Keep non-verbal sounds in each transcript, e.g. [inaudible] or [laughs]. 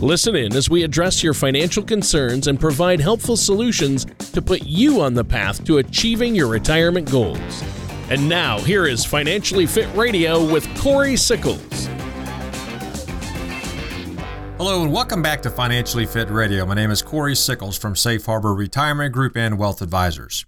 Listen in as we address your financial concerns and provide helpful solutions to put you on the path to achieving your retirement goals. And now, here is Financially Fit Radio with Corey Sickles. Hello, and welcome back to Financially Fit Radio. My name is Corey Sickles from Safe Harbor Retirement Group and Wealth Advisors.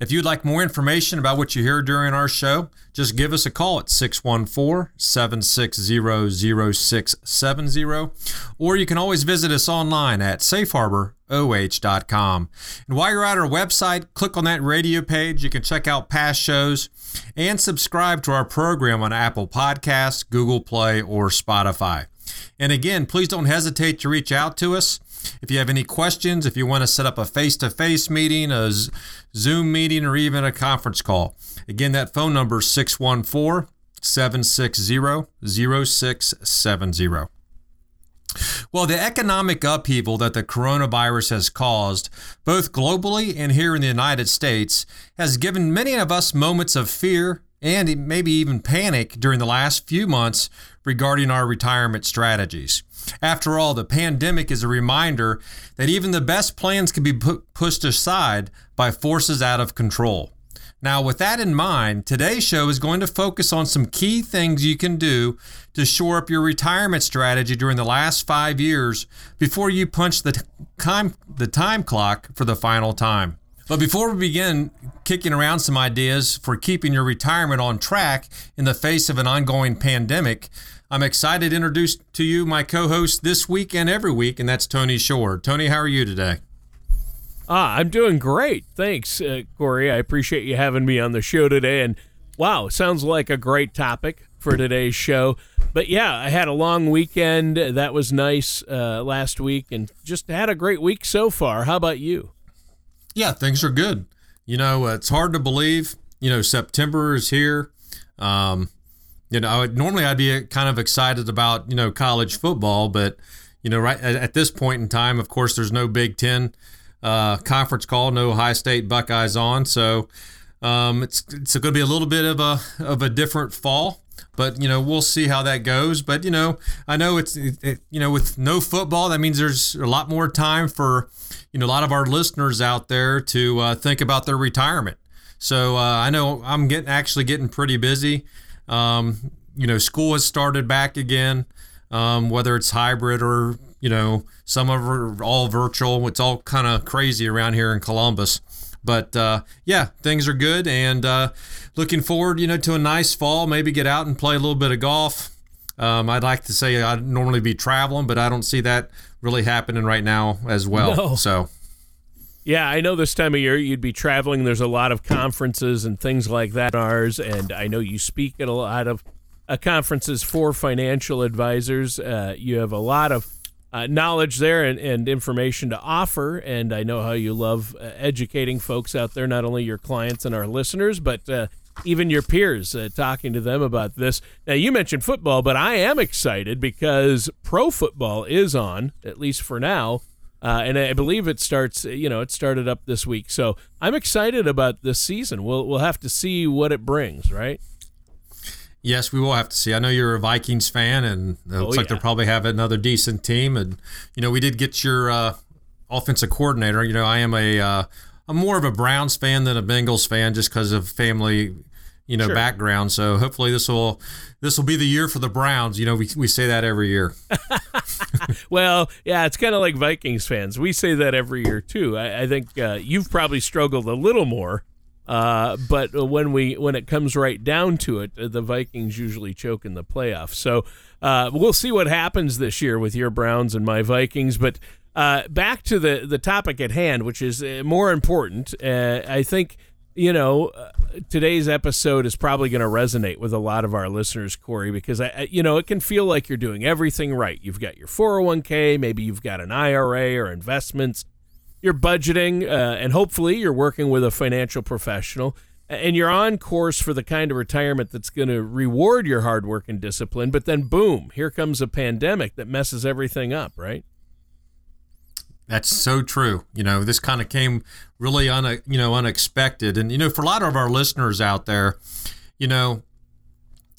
If you'd like more information about what you hear during our show, just give us a call at 614 760 0670, or you can always visit us online at safeharboroh.com. And while you're at our website, click on that radio page. You can check out past shows and subscribe to our program on Apple Podcasts, Google Play, or Spotify. And again, please don't hesitate to reach out to us. If you have any questions, if you want to set up a face to face meeting, a Zoom meeting, or even a conference call, again, that phone number is 614 760 0670. Well, the economic upheaval that the coronavirus has caused, both globally and here in the United States, has given many of us moments of fear and maybe even panic during the last few months regarding our retirement strategies. After all, the pandemic is a reminder that even the best plans can be pushed aside by forces out of control. Now, with that in mind, today's show is going to focus on some key things you can do to shore up your retirement strategy during the last five years before you punch the time, the time clock for the final time. But before we begin kicking around some ideas for keeping your retirement on track in the face of an ongoing pandemic, I'm excited to introduce to you my co host this week and every week, and that's Tony Shore. Tony, how are you today? Ah, I'm doing great. Thanks, uh, Corey. I appreciate you having me on the show today. And wow, sounds like a great topic for today's show. But yeah, I had a long weekend. That was nice uh, last week and just had a great week so far. How about you? Yeah, things are good. You know, it's hard to believe. You know, September is here. Um, you know, normally I'd be kind of excited about you know college football, but you know, right at, this point in time, of course, there's no Big Ten uh, conference call, no Ohio State Buckeyes on, so um, it's it's going to be a little bit of a of a different fall. But you know, we'll see how that goes. But you know, I know it's it, it, you know with no football, that means there's a lot more time for you know a lot of our listeners out there to uh, think about their retirement. So uh, I know I'm getting actually getting pretty busy. Um, you know, school has started back again, um, whether it's hybrid or, you know, some of it all virtual. It's all kind of crazy around here in Columbus. But uh, yeah, things are good and uh, looking forward, you know, to a nice fall. Maybe get out and play a little bit of golf. Um, I'd like to say I'd normally be traveling, but I don't see that really happening right now as well. No. So yeah, I know this time of year you'd be traveling. There's a lot of conferences and things like that. Ours, and I know you speak at a lot of uh, conferences for financial advisors. Uh, you have a lot of uh, knowledge there and, and, information to offer, and I know how you love uh, educating folks out there, not only your clients and our listeners, but uh, even your peers, uh, talking to them about this. Now, you mentioned football, but I am excited because pro football is on, at least for now. Uh, and I believe it starts, you know, it started up this week. So I'm excited about this season. We'll we'll have to see what it brings, right? Yes, we will have to see. I know you're a Vikings fan, and it looks oh, like they'll probably have another decent team. And you know, we did get your uh, offensive coordinator. You know, I am a uh, I'm more of a Browns fan than a Bengals fan, just because of family you know, sure. background. So hopefully this will this will be the year for the Browns. You know, we, we say that every year. [laughs] well, yeah, it's kind of like Vikings fans. We say that every year too. I, I think uh, you've probably struggled a little more, uh, but when we when it comes right down to it, the Vikings usually choke in the playoffs. So uh, we'll see what happens this year with your Browns and my Vikings, but. Uh, back to the, the topic at hand, which is uh, more important. Uh, I think you know, uh, today's episode is probably going to resonate with a lot of our listeners, Corey, because I, you know, it can feel like you're doing everything right. You've got your 401k, maybe you've got an IRA or investments, you're budgeting, uh, and hopefully you're working with a financial professional, and you're on course for the kind of retirement that's going to reward your hard work and discipline. But then, boom, here comes a pandemic that messes everything up, right? That's so true. You know, this kind of came really un, you know unexpected, and you know, for a lot of our listeners out there, you know,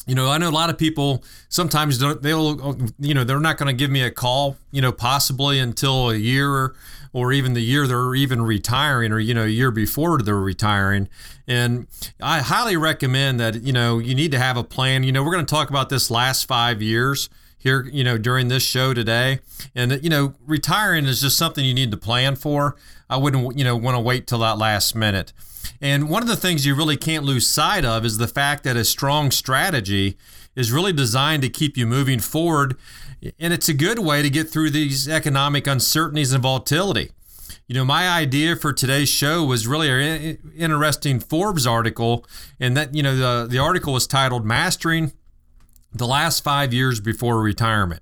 you know, I know a lot of people sometimes don't. They'll, you know, they're not going to give me a call, you know, possibly until a year or even the year they're even retiring, or you know, a year before they're retiring. And I highly recommend that you know you need to have a plan. You know, we're going to talk about this last five years here, you know, during this show today. And, you know, retiring is just something you need to plan for. I wouldn't, you know, want to wait till that last minute. And one of the things you really can't lose sight of is the fact that a strong strategy is really designed to keep you moving forward. And it's a good way to get through these economic uncertainties and volatility. You know, my idea for today's show was really an interesting Forbes article, and that you know the the article was titled "Mastering the last five years before retirement.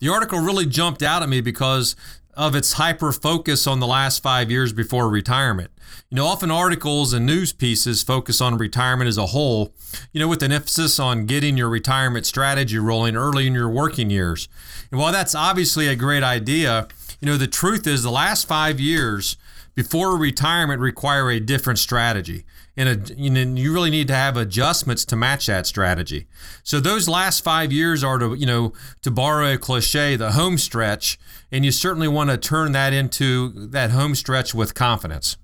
The article really jumped out at me because of its hyper focus on the last five years before retirement. You know, often articles and news pieces focus on retirement as a whole, you know, with an emphasis on getting your retirement strategy rolling early in your working years. And while that's obviously a great idea, you know, the truth is the last five years before retirement require a different strategy and, a, you really need to have adjustments to match that strategy. So those last five years are to you know to borrow a cliche, the home stretch, and you certainly want to turn that into that home stretch with confidence.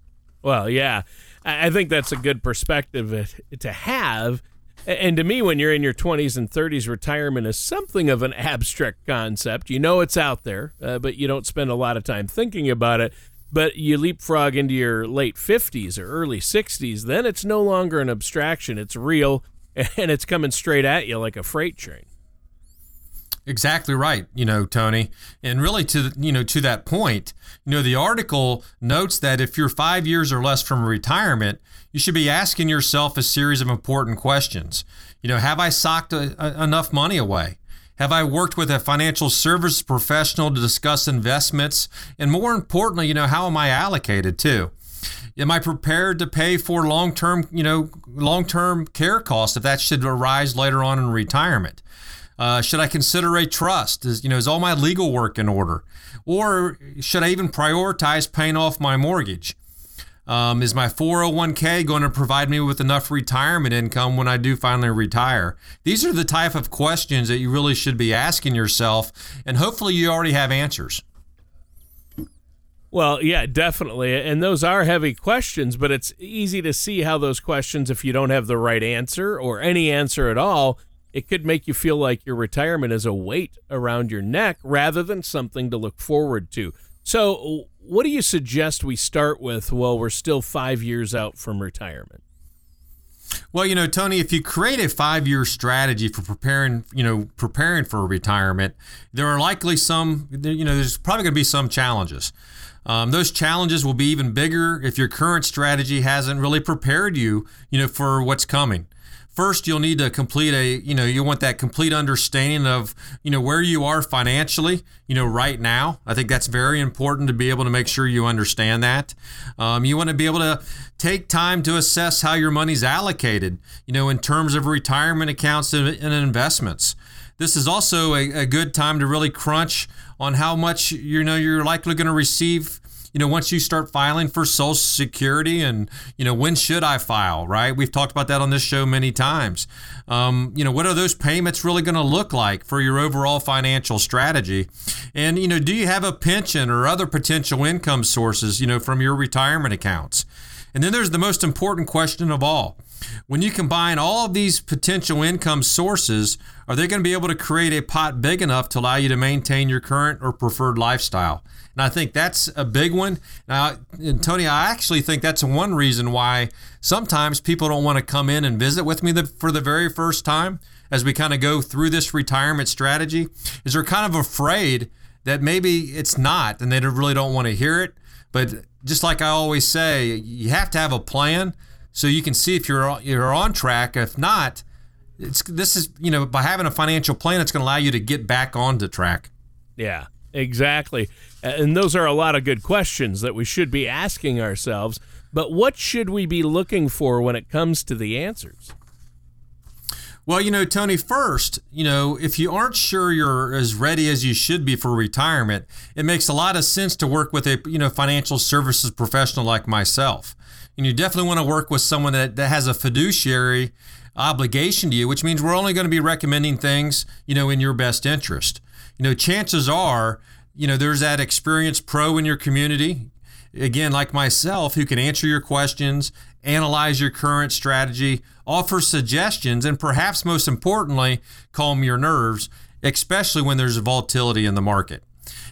Well, yeah, I think that's a good perspective to have. And to me, when you're in your 20s and 30s, retirement is something of an abstract concept. You know it's out there, uh, but you don't spend a lot of time thinking about it. But you leapfrog into your late 50s or early 60s, then it's no longer an abstraction. It's real [laughs] and it's coming straight at you like a freight train. Exactly right, you know, Tony. And really to you know to that point, you know, the article notes that if you're 5 years or less from retirement, you should be asking yourself a series of important questions. You know, have I socked a, a, enough money away? Have I worked with a financial service professional to discuss investments? And more importantly, you know, how am I allocated too? Am I prepared to pay for long-term, you know, long-term care costs if that should arise later on in retirement? Uh, should I consider a trust? Is you know is all my legal work in order, or should I even prioritize paying off my mortgage? Um, is my 401k going to provide me with enough retirement income when I do finally retire? These are the type of questions that you really should be asking yourself, and hopefully you already have answers. Well, yeah, definitely. And those are heavy questions, but it's easy to see how those questions, if you don't have the right answer or any answer at all, it could make you feel like your retirement is a weight around your neck rather than something to look forward to. So, what do you suggest we start with while we're still five years out from retirement? Well, you know, Tony, if you create a five-year strategy for preparing, you know, preparing for retirement, there are likely some, you know, there's probably going to be some challenges. Um, those challenges will be even bigger if your current strategy hasn't really prepared you, you know, for what's coming first you'll need to complete a you know you want that complete understanding of you know where you are financially you know right now. I think that's very important to be able to make sure you understand that. Um, you want to be able to take time to assess how your money's allocated you know in terms of retirement accounts and, investments. This is also a, a good time to really crunch on how much you know you're likely going to receive you know, once you start filing for Social Security and, you know, when should I file, right? We've talked about that on this show many times. Um, you know, what are those payments really going to look like for your overall financial strategy? And, you know, do you have a pension or other potential income sources, you know, from your retirement accounts? And then there's the most important question of all. When you combine all of these potential income sources, are they going to be able to create a pot big enough to allow you to maintain your current or preferred lifestyle? And I think that's a big one. Now, Tony, I actually think that's one reason why sometimes people don't want to come in and visit with me the, for the very first time as we kind of go through this retirement strategy is they're kind of afraid that maybe it's not and they really don't want to hear it. But just like I always say, you have to have a plan so you can see if you're you're on track. If not, it's this is you know by having a financial plan, it's going to allow you to get back on onto track. Yeah, Exactly. And those are a lot of good questions that we should be asking ourselves. But what should we be looking for when it comes to the answers? Well, you know, Tony, first, you know, if you aren't sure you're as ready as you should be for retirement, it makes a lot of sense to work with a, you know, financial services professional like myself. And you definitely want to work with someone that, that has a fiduciary obligation to you, which means we're only going to be recommending things, you know, in your best interest. You know, chances are, you know, there's that experienced pro in your community again, like myself, who can answer your questions, analyze your current strategy, offer suggestions, and perhaps most importantly, calm your nerves, especially when there's volatility in the market.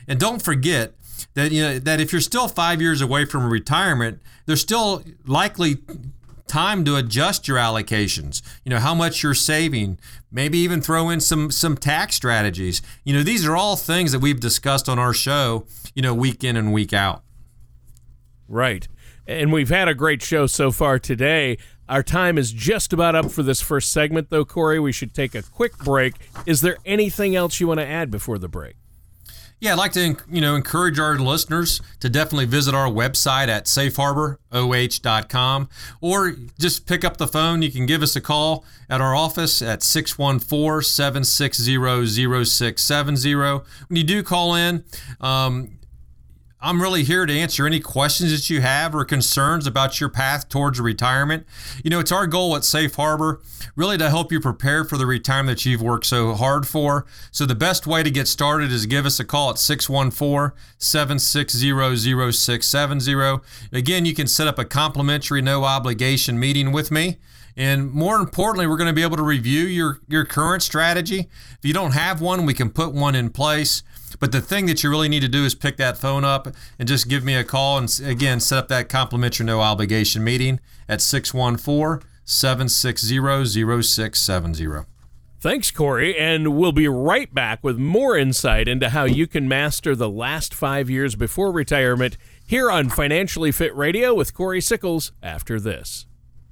And don't forget that you know that if you're still five years away from retirement, there's still likely time to adjust your allocations. You know how much you're saving. Maybe even throw in some some tax strategies. You know these are all things that we've discussed on our show. You know week in and week out. Right. And we've had a great show so far today. Our time is just about up for this first segment, though, Corey. We should take a quick break. Is there anything else you want to add before the break? Yeah, I'd like to you know encourage our listeners to definitely visit our website at safeharboroh.com or just pick up the phone. You can give us a call at our office at 614-760-0670. When you do call in, um, I'm really here to answer any questions that you have or concerns about your path towards retirement. You know, it's our goal at Safe Harbor really to help you prepare for the retirement that you've worked so hard for. So, the best way to get started is give us a call at 614 760 0670. Again, you can set up a complimentary, no obligation meeting with me. And more importantly, we're going to be able to review your, your current strategy. If you don't have one, we can put one in place. But the thing that you really need to do is pick that phone up and just give me a call and again set up that complimentary no obligation meeting at 614 760 0670. Thanks, Corey. And we'll be right back with more insight into how you can master the last five years before retirement here on Financially Fit Radio with Corey Sickles after this.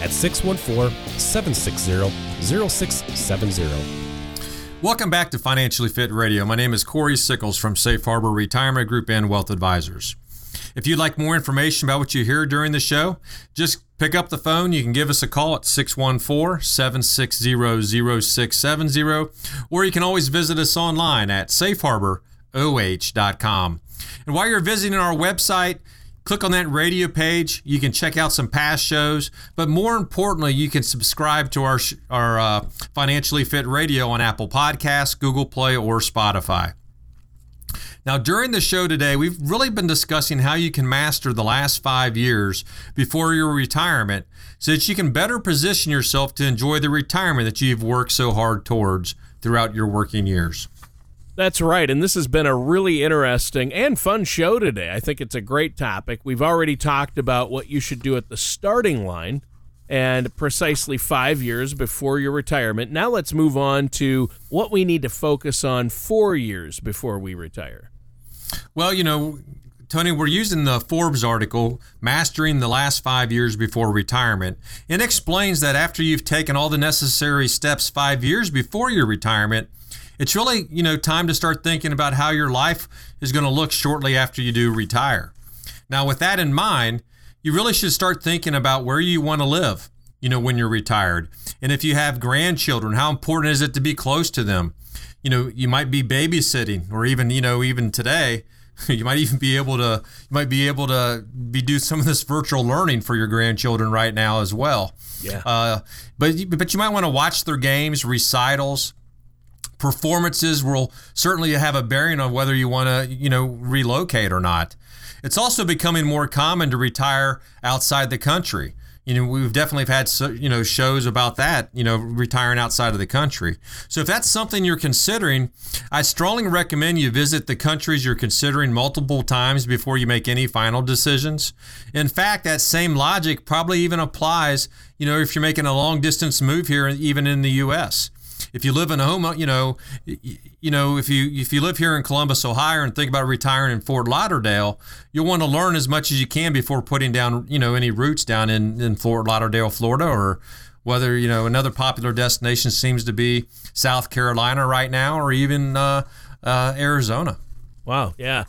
at 614 760 0670. Welcome back to Financially Fit Radio. My name is Corey Sickles from Safe Harbor Retirement Group and Wealth Advisors. If you'd like more information about what you hear during the show, just pick up the phone. You can give us a call at 614 760 0670, or you can always visit us online at safeharboroh.com. And while you're visiting our website, Click on that radio page. You can check out some past shows, but more importantly, you can subscribe to our our uh, Financially Fit Radio on Apple Podcasts, Google Play, or Spotify. Now, during the show today, we've really been discussing how you can master the last five years before your retirement so that you can better position yourself to enjoy the retirement that you've worked so hard towards throughout your working years. That's right. And this has been a really interesting and fun show today. I think it's a great topic. We've already talked about what you should do at the starting line and precisely five years before your retirement. Now let's move on to what we need to focus on four years before we retire. Well, you know, Tony, we're using the Forbes article, Mastering the Last Five Years Before Retirement. It explains that after you've taken all the necessary steps five years before your retirement, it's really, you know, time to start thinking about how your life is going to look shortly after you do retire. Now, with that in mind, you really should start thinking about where you want to live, you know, when you're retired. And if you have grandchildren, how important is it to be close to them? You know, you might be babysitting or even, you know, even today, [laughs] you might even be able to you might be able to be do some of this virtual learning for your grandchildren right now as well. Yeah. Uh, but but you might want to watch their games, recitals, performances will certainly have a bearing on whether you want to, you know, relocate or not. It's also becoming more common to retire outside the country. you know we've definitely had you know shows about that you know retiring outside of the country so if that's something you're considering i strongly recommend you visit the countries you're considering multiple times before you make any final decisions in fact that same logic probably even applies you know if you're making a long distance move here even in the us if you live in a home, you know, you know, if you if you live here in Columbus, Ohio, and think about retiring in Fort Lauderdale, you'll want to learn as much as you can before putting down, you know, any roots down in in Fort Lauderdale, Florida, or whether you know another popular destination seems to be South Carolina right now, or even uh, uh, Arizona. Wow, yeah,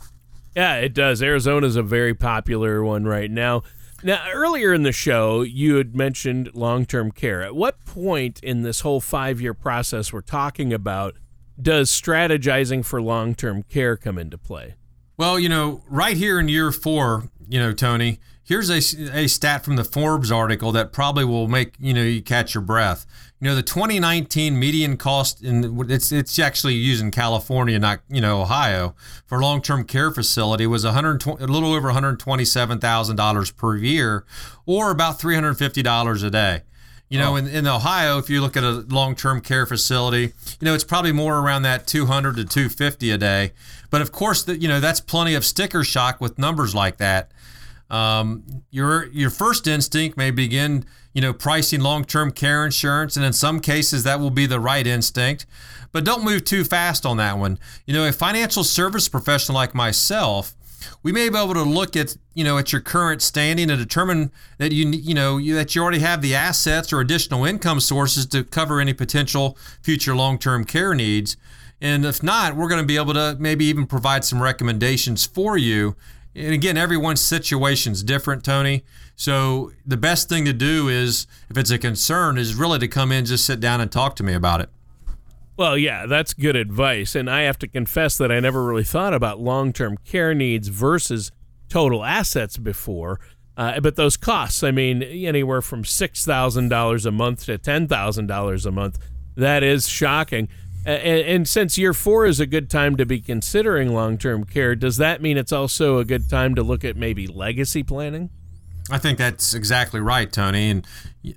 yeah, it does. Arizona is a very popular one right now. Now, earlier in the show, you had mentioned long term care. At what point in this whole five year process we're talking about does strategizing for long term care come into play? Well, you know, right here in year four, you know, Tony, here's a, a stat from the Forbes article that probably will make, you know, you catch your breath. You know, the 2019 median cost in it's it's actually used in California, not you know Ohio, for long-term care facility was 120, a little over 127 thousand dollars per year, or about 350 dollars a day. You know, oh. in, in Ohio, if you look at a long-term care facility, you know it's probably more around that 200 to 250 a day. But of course, that you know that's plenty of sticker shock with numbers like that. Um, your your first instinct may begin you know, pricing long term care insurance. And in some cases, that will be the right instinct. But don't move too fast on that one. You know, a financial service professional like myself, we may be able to look at you know at your current standing and determine that you you know that you already have the assets or additional income sources to cover any potential future long-term care needs and if not we're going to be able to maybe even provide some recommendations for you and again everyone's situation is different tony so the best thing to do is, if it's a concern, is really to come in, just sit down and talk to me about it. Well, yeah, that's good advice. And I have to confess that I never really thought about long term care needs versus total assets before. Uh, but those costs, I mean, anywhere from $6,000 a month to $10,000 a month, that is shocking. And, and, since year four is a good time to be considering long term care, does that mean it's also a good time to look at maybe legacy planning? I think that's exactly right, Tony, and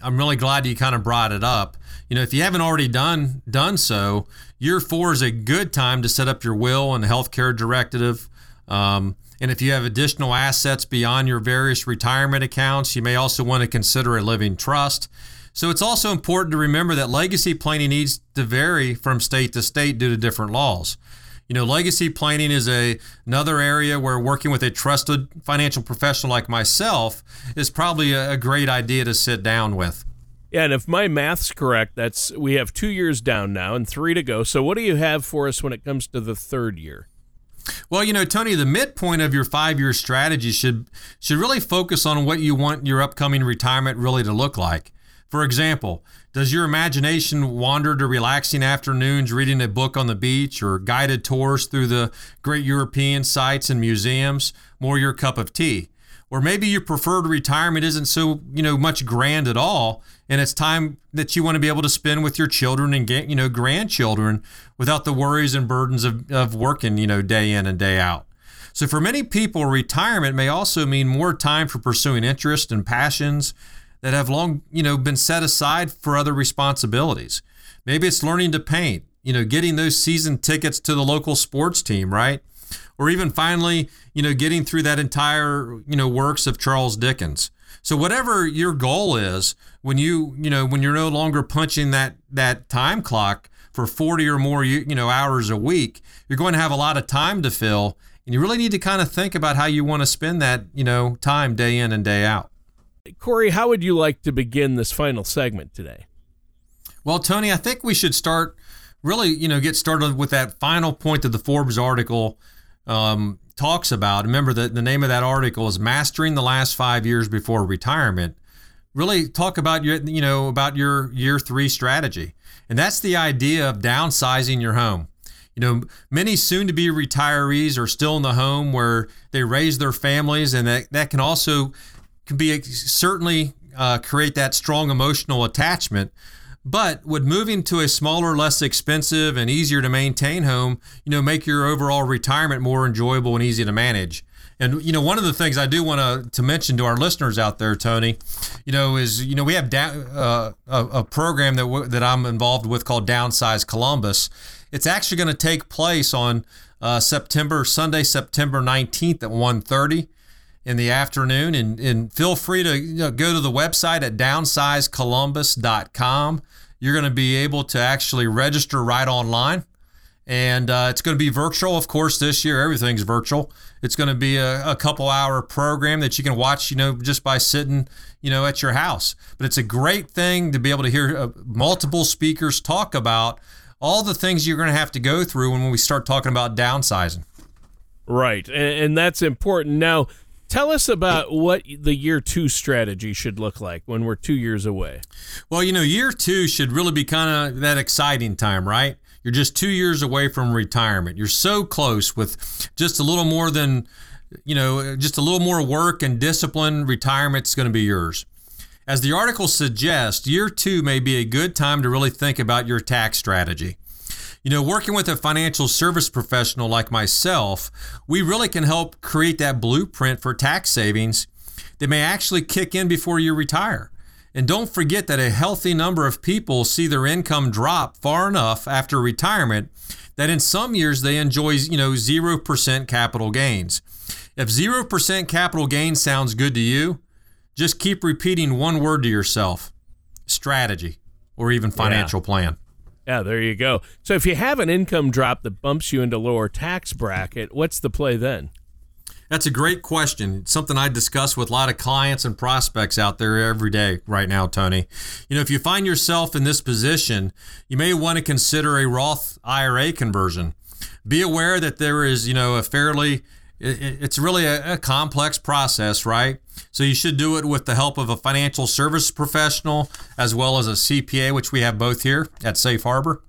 I'm really glad you kind of brought it up. You know, if you haven't already done done so, year four is a good time to set up your will and healthcare directive. Um, and if you have additional assets beyond your various retirement accounts, you may also want to consider a living trust. So it's also important to remember that legacy planning needs to vary from state to state due to different laws. You know, legacy planning is a another area where working with a trusted financial professional like myself is probably a, a great idea to sit down with. Yeah, and if my math's correct, that's we have two years down now and three to go. So what do you have for us when it comes to the third year? Well, you know, Tony, the midpoint of your five-year strategy should should really focus on what you want your upcoming retirement really to look like. For example, does your imagination wander to relaxing afternoons reading a book on the beach or guided tours through the great European sites and museums more your cup of tea? Or maybe your preferred retirement isn't so, you know, much grand at all and it's time that you want to be able to spend with your children and get, you know, grandchildren without the worries and burdens of, of working, you know, day in and day out. So for many people, retirement may also mean more time for pursuing interests and passions that have long, you know, been set aside for other responsibilities. Maybe it's learning to paint, you know, getting those season tickets to the local sports team, right? Or even finally, you know, getting through that entire, you know, works of Charles Dickens. So whatever your goal is, when you, you know, when you're no longer punching that that time clock for 40 or more, you know, hours a week, you're going to have a lot of time to fill, and you really need to kind of think about how you want to spend that, you know, time day in and day out. Corey, how would you like to begin this final segment today? Well, Tony, I think we should start really, you know, get started with that final point that the Forbes article um, talks about. Remember that the name of that article is "Mastering the Last Five Years Before Retirement." Really talk about your, you know, about your year three strategy, and that's the idea of downsizing your home. You know, many soon to be retirees are still in the home where they raise their families, and that, that can also can be certainly uh, create that strong emotional attachment. But would moving to a smaller, less expensive, and easier to maintain home, you know, make your overall retirement more enjoyable and easy to manage? And you know, one of the things I do want to to mention to our listeners out there, Tony, you know, is you know we have da- uh, a, a, program that w- that I'm involved with called Downsize Columbus. It's actually going to take place on uh, September Sunday, September 19th at 1:30 in the afternoon. And, and feel free to you know, go to the website at downsizecolumbus.com. You're going to be able to actually register right online. And uh, it's going to be virtual. Of course this year everything's virtual. It's going to be a, a, couple hour program that you can watch you know just by sitting you know at your house. But it's a great thing to be able to hear uh, multiple speakers talk about all the things you're going to have to go through when we start talking about downsizing. Right. And, and that's important. Now Tell us about what the year two strategy should look like when we're two years away. Well, you know, year two should really be kind of that exciting time, right? You're just two years away from retirement. You're so close with just a little more than, you know, just a little more work and discipline. Retirement's going to be yours. As the article suggests, year two may be a good time to really think about your tax strategy. You know, working with a financial service professional like myself, we really can help create that blueprint for tax savings that may actually kick in before you retire. And don't forget that a healthy number of people see their income drop far enough after retirement that in some years they enjoy, you know, 0% capital gains. If 0% capital gain sounds good to you, just keep repeating one word to yourself strategy or even financial yeah. plan. Yeah, there you go. So if you have an income drop that bumps you into lower tax bracket, what's the play then? That's a great question. It's something I discuss with a lot of clients and prospects out there every day right now, Tony. You know, if you find yourself in this position, you may want to consider a Roth IRA conversion. Be aware that there is, you know, a fairly it's really a, a, complex process, right? So you should do it with the help of a financial service professional as well as a CPA, which we have both here at Safe Harbor.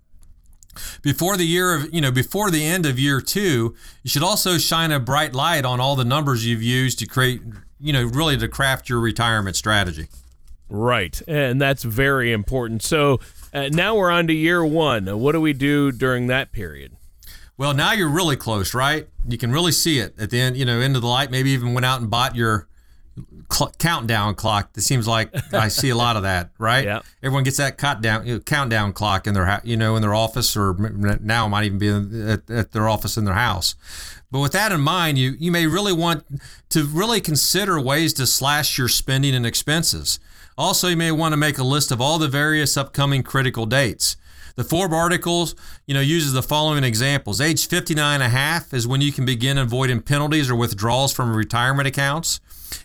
Before the year of, you know, before the end of year two, you should also shine a bright light on all the numbers you've used to create, you know, really to craft your retirement strategy. Right. And that's very important. So uh, now we're on to year one. What do we do during that period? Well, now you're really close, right? You can really see it at the end, you know, end of the light. Maybe even went out and bought your cl- countdown clock. It seems like I see a lot of that, [laughs] right? Yeah. Everyone gets that countdown you know, countdown clock in their you know in their office, or now might even be at, at their office in their house. But with that in mind, you you may really want to really consider ways to slash your spending and expenses. Also, you may want to make a list of all the various upcoming critical dates. The Forbes articles, you know, uses the following examples. Age 59 and a half is when you can begin avoiding penalties or withdrawals from retirement accounts.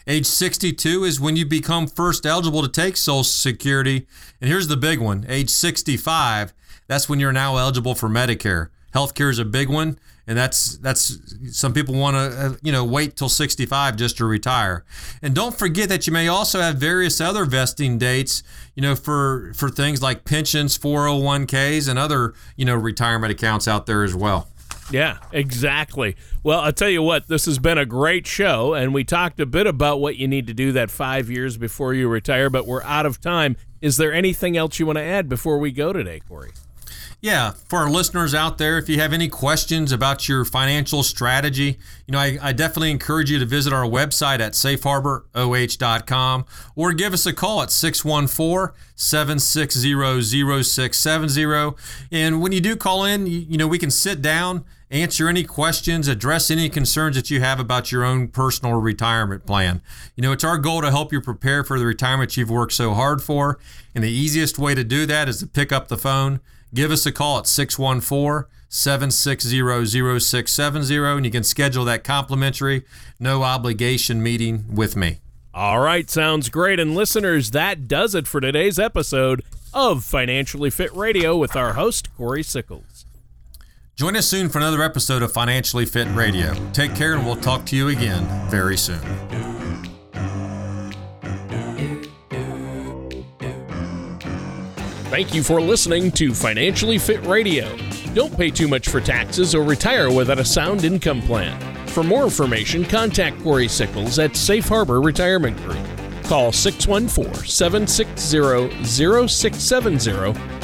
Age 62 is when you become first eligible to take Social Security. And here's the big one age 65, that's when you're now eligible for Medicare. Healthcare is a big one, and that's that's some people want to uh, you know wait till 65 just to retire. And don't forget that you may also have various other vesting dates, you know, for for things like pensions, 401ks, and other you know retirement accounts out there as well. Yeah, exactly. Well, I'll tell you what, this has been a great show, and we talked a bit about what you need to do that five years before you retire, but we're out of time. Is there anything else you want to add before we go today, Corey? Yeah, for our listeners out there, if you have any questions about your financial strategy, you know, I, I, definitely encourage you to visit our website at safeharboroh.com or give us a call at 614 760 0670. And when you do call in, you, you know, we can sit down answer any questions, address any concerns that you have about your own personal retirement plan. You know, it's our goal to help you prepare for the retirement you've worked so hard for. And the easiest way to do that is to pick up the phone, give us a call at 614 760 0670, and you can schedule that complimentary, no obligation meeting with me. All right, sounds great. And listeners, that does it for today's episode of Financially Fit Radio with our host, Corey Sickles. Join us soon for another episode of Financially Fit Radio. Take care, and we'll talk to you again very soon. Thank you for listening to Financially Fit Radio. Don't pay too much for taxes or retire without a sound income plan. For more information, contact Corey Sickles at Safe Harbor Retirement Group. Call 614 760 0670